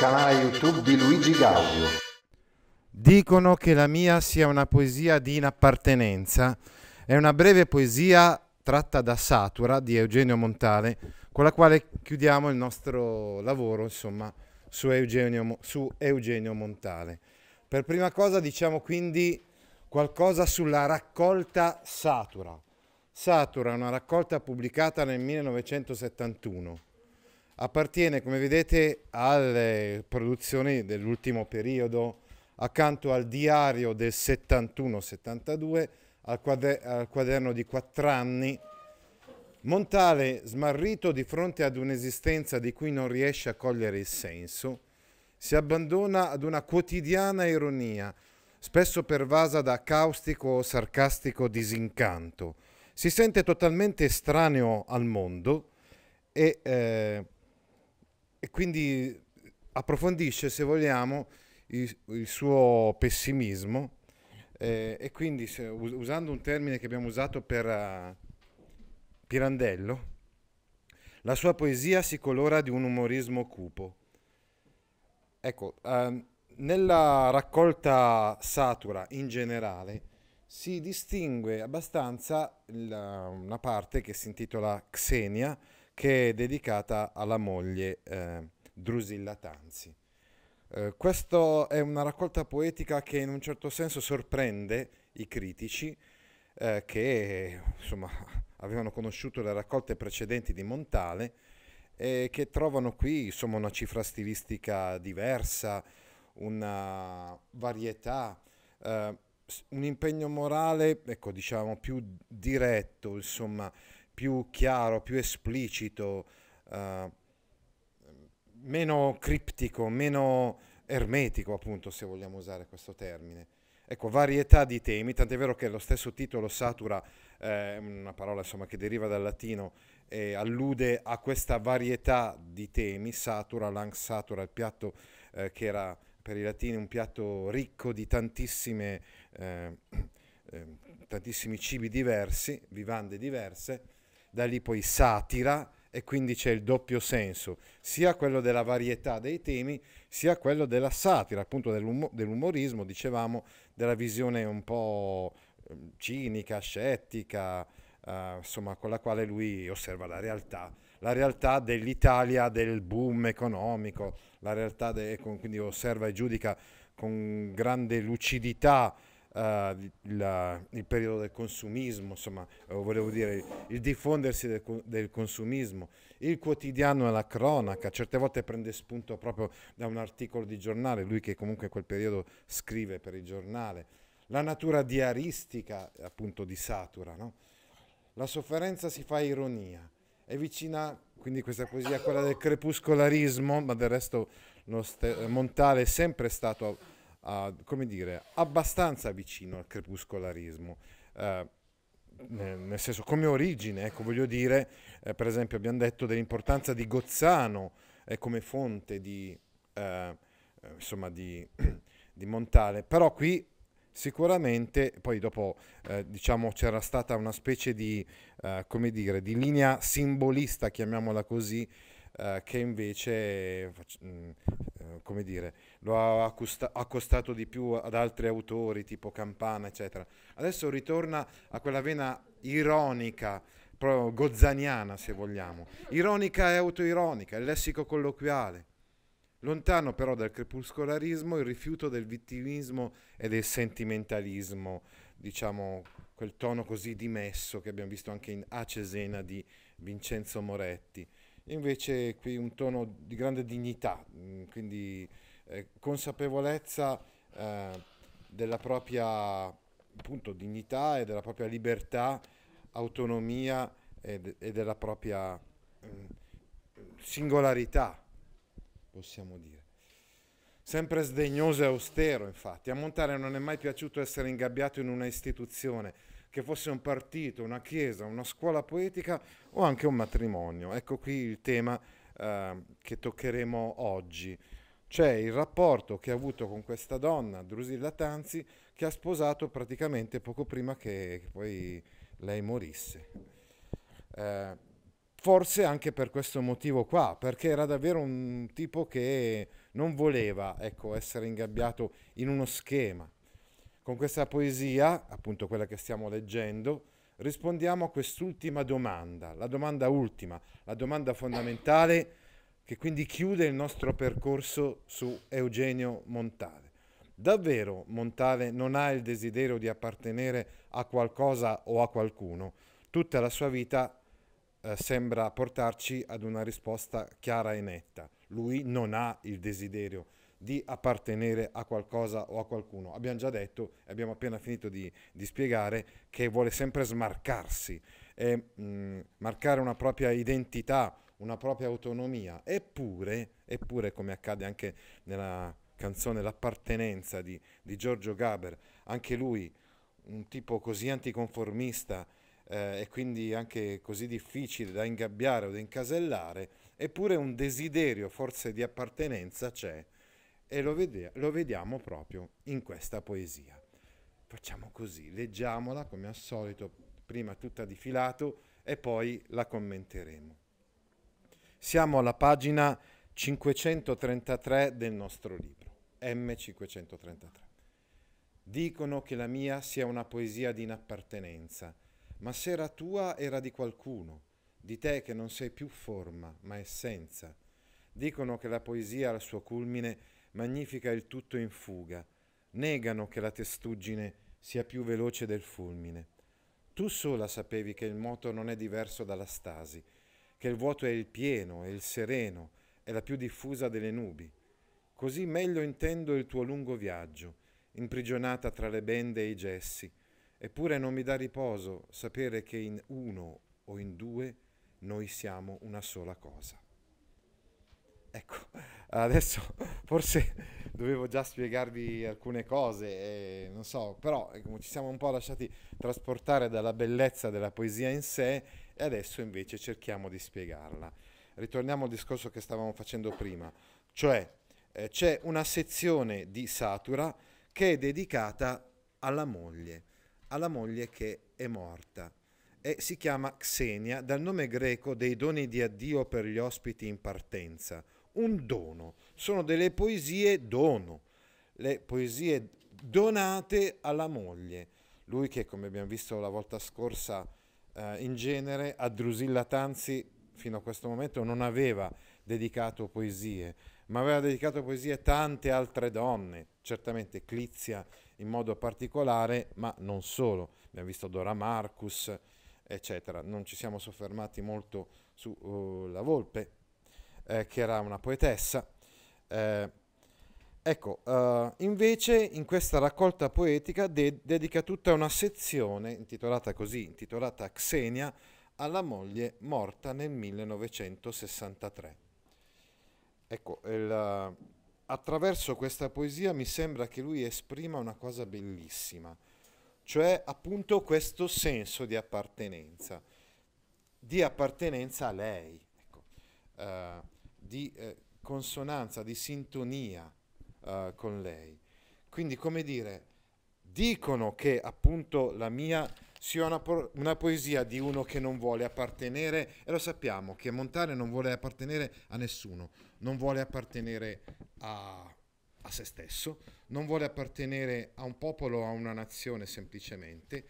Canale YouTube di Luigi Gaudio. Dicono che la mia sia una poesia di inappartenenza. È una breve poesia tratta da Satura di Eugenio Montale, con la quale chiudiamo il nostro lavoro, insomma, su Eugenio, su Eugenio Montale. Per prima cosa diciamo quindi qualcosa sulla raccolta Satura. Satura è una raccolta pubblicata nel 1971. Appartiene, come vedete, alle produzioni dell'ultimo periodo, accanto al diario del 71-72, al, quader- al quaderno di quattro anni. Montale, smarrito di fronte ad un'esistenza di cui non riesce a cogliere il senso, si abbandona ad una quotidiana ironia, spesso pervasa da caustico o sarcastico disincanto. Si sente totalmente estraneo al mondo e, eh, e quindi approfondisce, se vogliamo, il, il suo pessimismo eh, e quindi se, usando un termine che abbiamo usato per uh, Pirandello, la sua poesia si colora di un umorismo cupo. Ecco, uh, nella raccolta Satura in generale si distingue abbastanza la, una parte che si intitola Xenia, che è dedicata alla moglie eh, Drusilla Tanzi. Eh, questa è una raccolta poetica che in un certo senso sorprende i critici eh, che insomma, avevano conosciuto le raccolte precedenti di Montale e che trovano qui insomma, una cifra stilistica diversa, una varietà, eh, un impegno morale, ecco, diciamo, più diretto, insomma, più chiaro, più esplicito, eh, meno criptico, meno ermetico, appunto, se vogliamo usare questo termine. Ecco, varietà di temi, tant'è vero che lo stesso titolo satura, eh, una parola insomma, che deriva dal latino e allude a questa varietà di temi, satura, lang satura, il piatto eh, che era per i latini un piatto ricco di eh, eh, tantissimi cibi diversi, vivande diverse, da lì poi satira e quindi c'è il doppio senso, sia quello della varietà dei temi, sia quello della satira, appunto dell'um- dell'umorismo, dicevamo, della visione un po' ehm, cinica, scettica, eh, insomma, con la quale lui osserva la realtà. La realtà dell'Italia del boom economico, la realtà de, quindi osserva e giudica con grande lucidità il, il, periodo del consumismo, insomma, volevo dire il diffondersi del, del, consumismo, il quotidiano e la cronaca, certe volte prende spunto proprio da un articolo di giornale, lui che comunque in quel periodo scrive per il giornale, la natura diaristica appunto di Satura, no? la sofferenza si fa ironia, è vicina quindi questa poesia quella del crepuscolarismo, ma del resto Montale è sempre stato, uh, come dire, abbastanza vicino al crepuscolarismo. Uh, nel, senso come origine, ecco, voglio dire, eh, per esempio abbiamo detto dell'importanza di Gozzano eh, come fonte di, eh, insomma, di, di Montale, però qui Sicuramente, poi dopo eh, diciamo c'era stata una specie di, eh, come dire, di linea simbolista, chiamiamola così, eh, che invece, mh, mm, eh, come dire, lo ha accosta- accostato di più ad altri autori tipo Campana, eccetera. Adesso ritorna a quella vena ironica, proprio gozzaniana se vogliamo. Ironica e autoironica, il lessico colloquiale. Lontano però dal crepuscolarismo il rifiuto del vittimismo e del sentimentalismo, diciamo quel tono così dimesso che abbiamo visto anche in A Cesena di Vincenzo Moretti. Invece qui un tono di grande dignità, mm, quindi eh, consapevolezza eh, della propria appunto, dignità e della propria libertà, autonomia e, e della propria mm, singolarità possiamo dire. Sempre sdegnoso e austero, infatti. A Montale non è mai piaciuto essere ingabbiato in una istituzione, che fosse un partito, una chiesa, una scuola poetica o anche un matrimonio. Ecco qui il tema eh, che toccheremo oggi. C'è il rapporto che ha avuto con questa donna, Drusilla Tanzi, che ha sposato praticamente poco prima che, poi lei morisse. Eh, forse anche per questo motivo qua, perché era davvero un tipo che non voleva ecco, essere ingabbiato in uno schema. Con questa poesia, appunto quella che stiamo leggendo, rispondiamo a quest'ultima domanda, la domanda ultima, la domanda fondamentale che quindi chiude il nostro percorso su Eugenio Montale. Davvero Montale non ha il desiderio di appartenere a qualcosa o a qualcuno. Tutta la sua vita eh, sembra portarci ad una risposta chiara e netta. Lui non ha il desiderio di appartenere a qualcosa o a qualcuno. Abbiamo già detto, e abbiamo appena finito di, di spiegare, che vuole sempre smarcarsi e mh, mm, marcare una propria identità, una propria autonomia. Eppure, eppure come accade anche nella canzone L'appartenenza di, di Giorgio Gaber, anche lui un tipo così anticonformista eh, e quindi anche così difficile da ingabbiare o da incasellare, eppure un desiderio forse di appartenenza c'è e lo, vede- lo vediamo proprio in questa poesia. Facciamo così, leggiamola come al solito, prima tutta di filato e poi la commenteremo. Siamo alla pagina 533 del nostro libro, M533. Dicono che la mia sia una poesia di inappartenenza, ma se era tua era di qualcuno, di te che non sei più forma, ma essenza. Dicono che la poesia al suo culmine magnifica il tutto in fuga, negano che la testuggine sia più veloce del fulmine. Tu sola sapevi che il moto non è diverso dalla stasi, che il vuoto è il pieno, è il sereno, è la più diffusa delle nubi. Così meglio intendo il tuo lungo viaggio, imprigionata tra le bende e i gessi, eppure non mi dà riposo sapere che in uno o in due noi siamo una sola cosa. Ecco, adesso forse dovevo già spiegarvi alcune cose, eh, non so, però ecco, ci siamo un po' lasciati trasportare dalla bellezza della poesia in sé e adesso invece cerchiamo di spiegarla. Ritorniamo al discorso che stavamo facendo prima, cioè eh, c'è una sezione di Satura che è dedicata alla moglie, alla moglie che è morta e si chiama Xenia dal nome greco dei doni di addio per gli ospiti in partenza, un dono, sono delle poesie dono, le poesie donate alla moglie. Lui che, come abbiamo visto la volta scorsa, eh, in genere a Drusilla Tanzi fino a questo momento non aveva dedicato poesie, ma aveva dedicato poesie a tante altre donne, certamente Clizia in modo particolare, ma non solo. Abbiamo visto Dora Marcus, eccetera. Non ci siamo soffermati molto sulla uh, Volpe, eh, che era una poetessa. Eh, ecco, uh, invece in questa raccolta poetica de- dedica tutta una sezione intitolata così, intitolata Xenia, alla moglie morta nel 1963. Ecco, il, attraverso questa poesia mi sembra che lui esprima una cosa bellissima, cioè appunto questo senso di appartenenza, di appartenenza a lei. Ecco. Uh, di eh, consonanza, di sintonia uh, con lei. Quindi, come dire, dicono che appunto la mia sia una, po- una, poesia di uno che non vuole appartenere, e lo sappiamo che Montale non vuole appartenere a nessuno, non vuole appartenere a, a se stesso, non vuole appartenere a un popolo a una nazione semplicemente,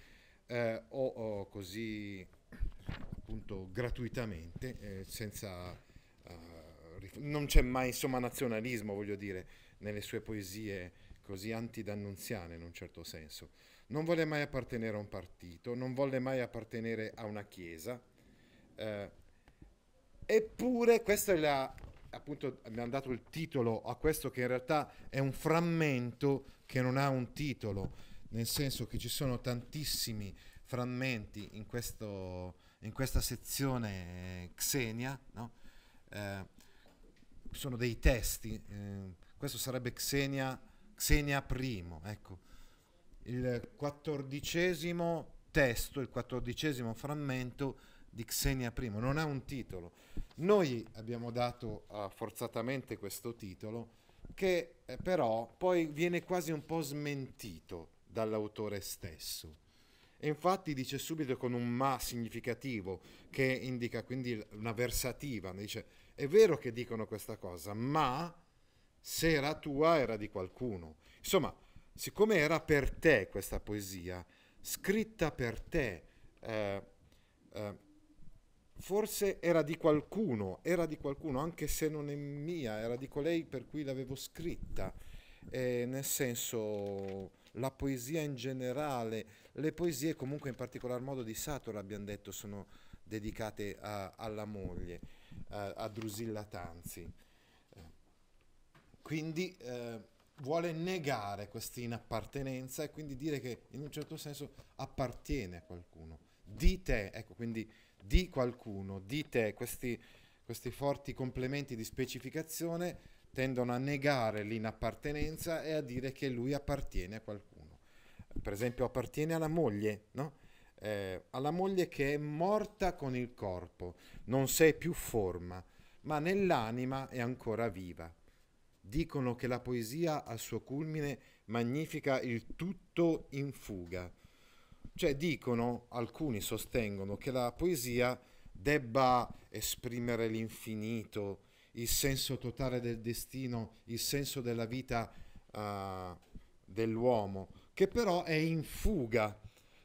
eh, o, o, così appunto gratuitamente, eh, senza non c'è mai insomma nazionalismo, voglio dire, nelle sue poesie così antidannunziane in un certo senso. Non vuole mai appartenere a un partito, non vuole mai appartenere a una chiesa. Eh, eppure, questo è la, appunto, abbiamo dato il titolo a questo che in realtà è un frammento che non ha un titolo, nel senso che ci sono tantissimi frammenti in, questo, in questa sezione Xenia, no? eh, sono dei testi, eh, questo sarebbe Xenia, Xenia I, ecco, il quattordicesimo testo, il quattordicesimo frammento di Xenia I, non ha un titolo. Noi abbiamo dato uh, forzatamente questo titolo che eh, però poi viene quasi un po' smentito dall'autore stesso. E infatti dice subito con un ma significativo che indica quindi una versativa, dice è vero che dicono questa cosa, ma se era tua era di qualcuno. Insomma, siccome era per te questa poesia, scritta per te, eh, eh, forse era di qualcuno, era di qualcuno, anche se non è mia, era di colei per cui l'avevo scritta. Eh, nel senso, la poesia in generale, le poesie comunque in particolar modo di Sator, abbiamo detto, sono dedicate a, alla moglie, a, a Drusilla Tanzi. Eh, quindi eh, vuole negare questa inappartenenza e quindi dire che in un certo senso appartiene a qualcuno. Di te, ecco, quindi di qualcuno, di te, questi, questi forti complementi di specificazione tendono a negare l'inappartenenza e a dire che lui appartiene a qualcuno. Per esempio appartiene alla moglie, no? Eh, alla moglie che è morta con il corpo, non sei più forma, ma nell'anima è ancora viva. Dicono che la poesia al suo culmine magnifica il tutto in fuga. Cioè dicono, alcuni sostengono, che la poesia debba esprimere l'infinito, il senso totale del destino, il senso della vita uh, dell'uomo, che però è in fuga,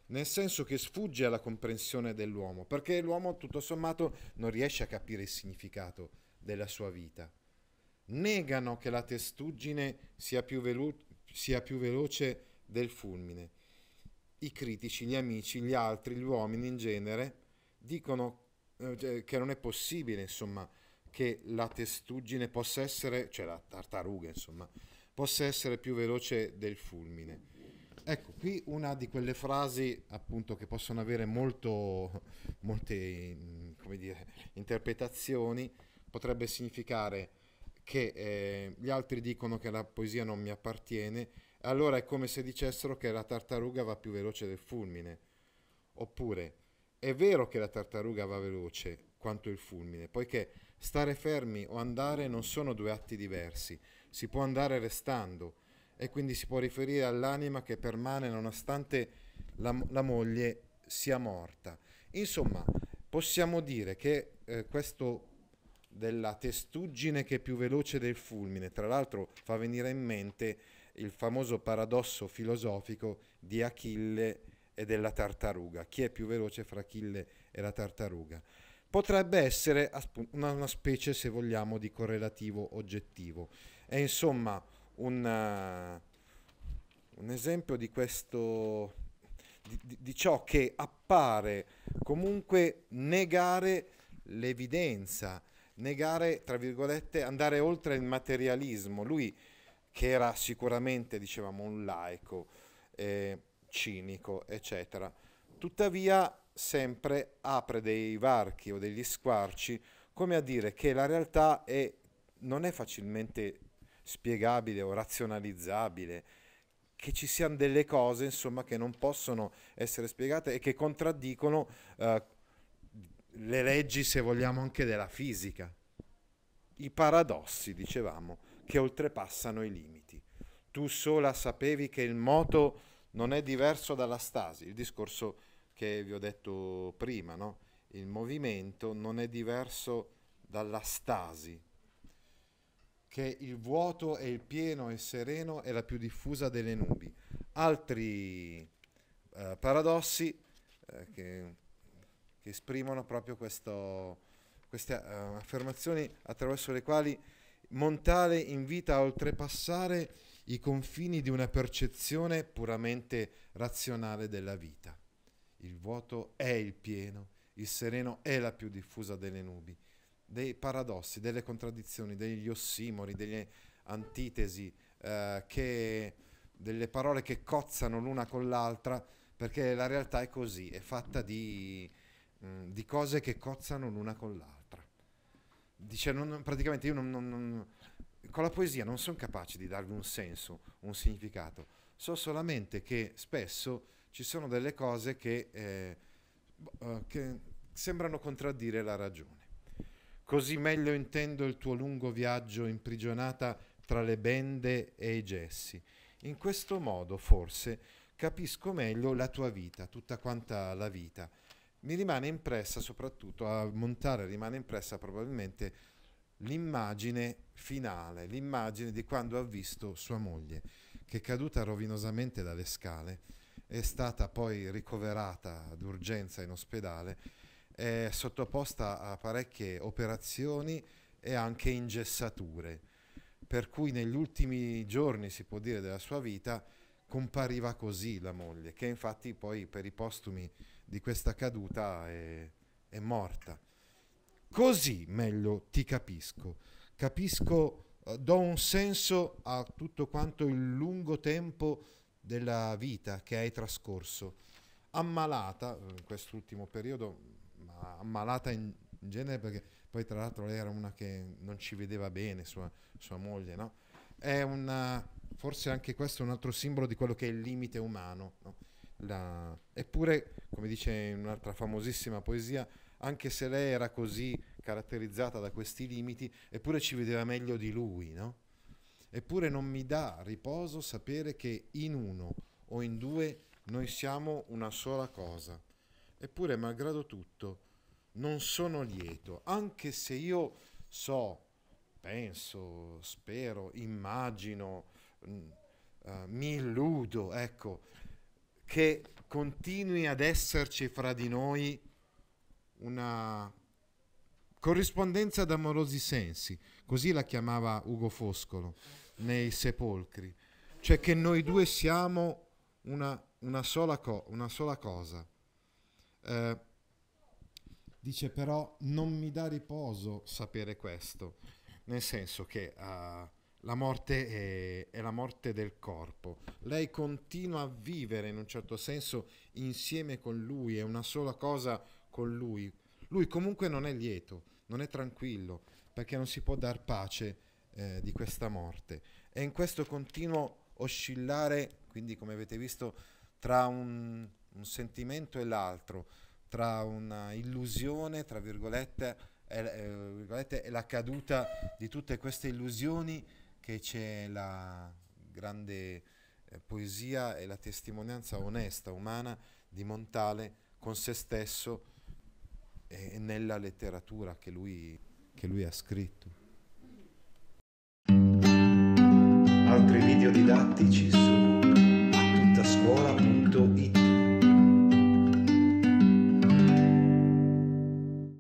nel senso che sfugge alla comprensione dell'uomo, perché l'uomo tutto sommato non riesce a capire il significato della sua vita. Negano che la testuggine sia più, velu- sia più veloce del fulmine. I critici, gli amici, gli altri, gli uomini in genere dicono eh, che non è possibile, insomma, che la testuggine possa essere, cioè la tartaruga insomma, possa essere più veloce del fulmine. Ecco, qui una di quelle frasi appunto che possono avere molto, molte dire, interpretazioni potrebbe significare che eh, gli altri dicono che la poesia non mi appartiene, allora è come se dicessero che la tartaruga va più veloce del fulmine. Oppure è vero che la tartaruga va veloce quanto il fulmine, poiché Stare fermi o andare non sono due atti diversi, si può andare restando e quindi si può riferire all'anima che permane nonostante la, la moglie sia morta. Insomma, possiamo dire che eh, questo della testuggine che è più veloce del fulmine, tra l'altro fa venire in mente il famoso paradosso filosofico di Achille e della tartaruga. Chi è più veloce fra Achille e la tartaruga? potrebbe essere una, specie, se vogliamo, di correlativo oggettivo. È insomma un, uh, un esempio di questo, di, di, ciò che appare comunque negare l'evidenza, negare, tra virgolette, andare oltre il materialismo. Lui, che era sicuramente, dicevamo, un laico, eh, cinico, eccetera, tuttavia sempre apre dei varchi o degli squarci come a dire che la realtà è, non è facilmente spiegabile o razionalizzabile, che ci siano delle cose insomma che non possono essere spiegate e che contraddicono uh, le leggi, se vogliamo, anche della fisica. I paradossi, dicevamo, che oltrepassano i limiti. Tu sola sapevi che il moto non è diverso dalla stasi, il discorso che vi ho detto prima, no? il movimento non è diverso dalla stasi, che il vuoto e il pieno e sereno è la più diffusa delle nubi. Altri eh, paradossi eh, che, che, esprimono proprio questo, queste uh, affermazioni attraverso le quali Montale invita a oltrepassare i confini di una percezione puramente razionale della vita. Il vuoto è il pieno, il sereno è la più diffusa delle nubi. Dei paradossi, delle contraddizioni, degli ossimori, delle antitesi, eh, che, delle parole che cozzano l'una con l'altra, perché la realtà è così, è fatta di, mh, mm, di cose che cozzano l'una con l'altra. dice, non, praticamente io non, non, con la poesia non sono capace di darvi un senso, un significato, so solamente che spesso ci sono delle cose che, eh, uh, che sembrano contraddire la ragione. Così meglio intendo il tuo lungo viaggio imprigionata tra le bende e i gessi. In questo modo, forse, capisco meglio la tua vita, tutta quanta la vita. Mi rimane impressa, soprattutto a montare, rimane impressa probabilmente l'immagine finale, l'immagine di quando ha visto sua moglie, che caduta rovinosamente dalle scale, è stata poi ricoverata d'urgenza in ospedale, è sottoposta a parecchie operazioni e anche ingessature, per cui negli ultimi giorni, si può dire, della sua vita compariva così la moglie, che infatti poi per i postumi di questa caduta è, è morta. Così meglio ti capisco, capisco, uh, do un senso a tutto quanto il lungo tempo della vita che hai trascorso. Ammalata, in quest'ultimo periodo, ammalata in, in genere perché poi tra l'altro lei era una che non ci vedeva bene, sua, sua moglie, no? È una, forse anche questo è un altro simbolo di quello che è il limite umano. No? La, eppure, come dice in un'altra famosissima poesia, anche se lei era così caratterizzata da questi limiti, eppure ci vedeva meglio di lui, no? Eppure non mi dà riposo sapere che in uno o in due noi siamo una sola cosa. Eppure, malgrado tutto, non sono lieto, anche se io so, penso, spero, immagino, uh, mi illudo, ecco, che continui ad esserci fra di noi una corrispondenza d'amorosi sensi, così la chiamava Ugo Foscolo nei sepolcri, cioè che noi due siamo una, una, sola, co- una sola, cosa. Eh, dice però non mi dà riposo sapere questo, nel senso che uh, la morte è, è, la morte del corpo. Lei continua a vivere in un certo senso insieme con lui, è una sola cosa con lui. Lui comunque non è lieto, non è tranquillo, perché non si può dar pace eh, di questa morte. E in questo continuo oscillare, quindi come avete visto, tra un, un sentimento e l'altro, tra una illusione, tra virgolette, e, eh, virgolette, la caduta di tutte queste illusioni che c'è la grande eh, poesia e la testimonianza onesta, umana di Montale con se stesso e nella letteratura che lui, che lui ha scritto. Altri video didattici su attuttascuola.it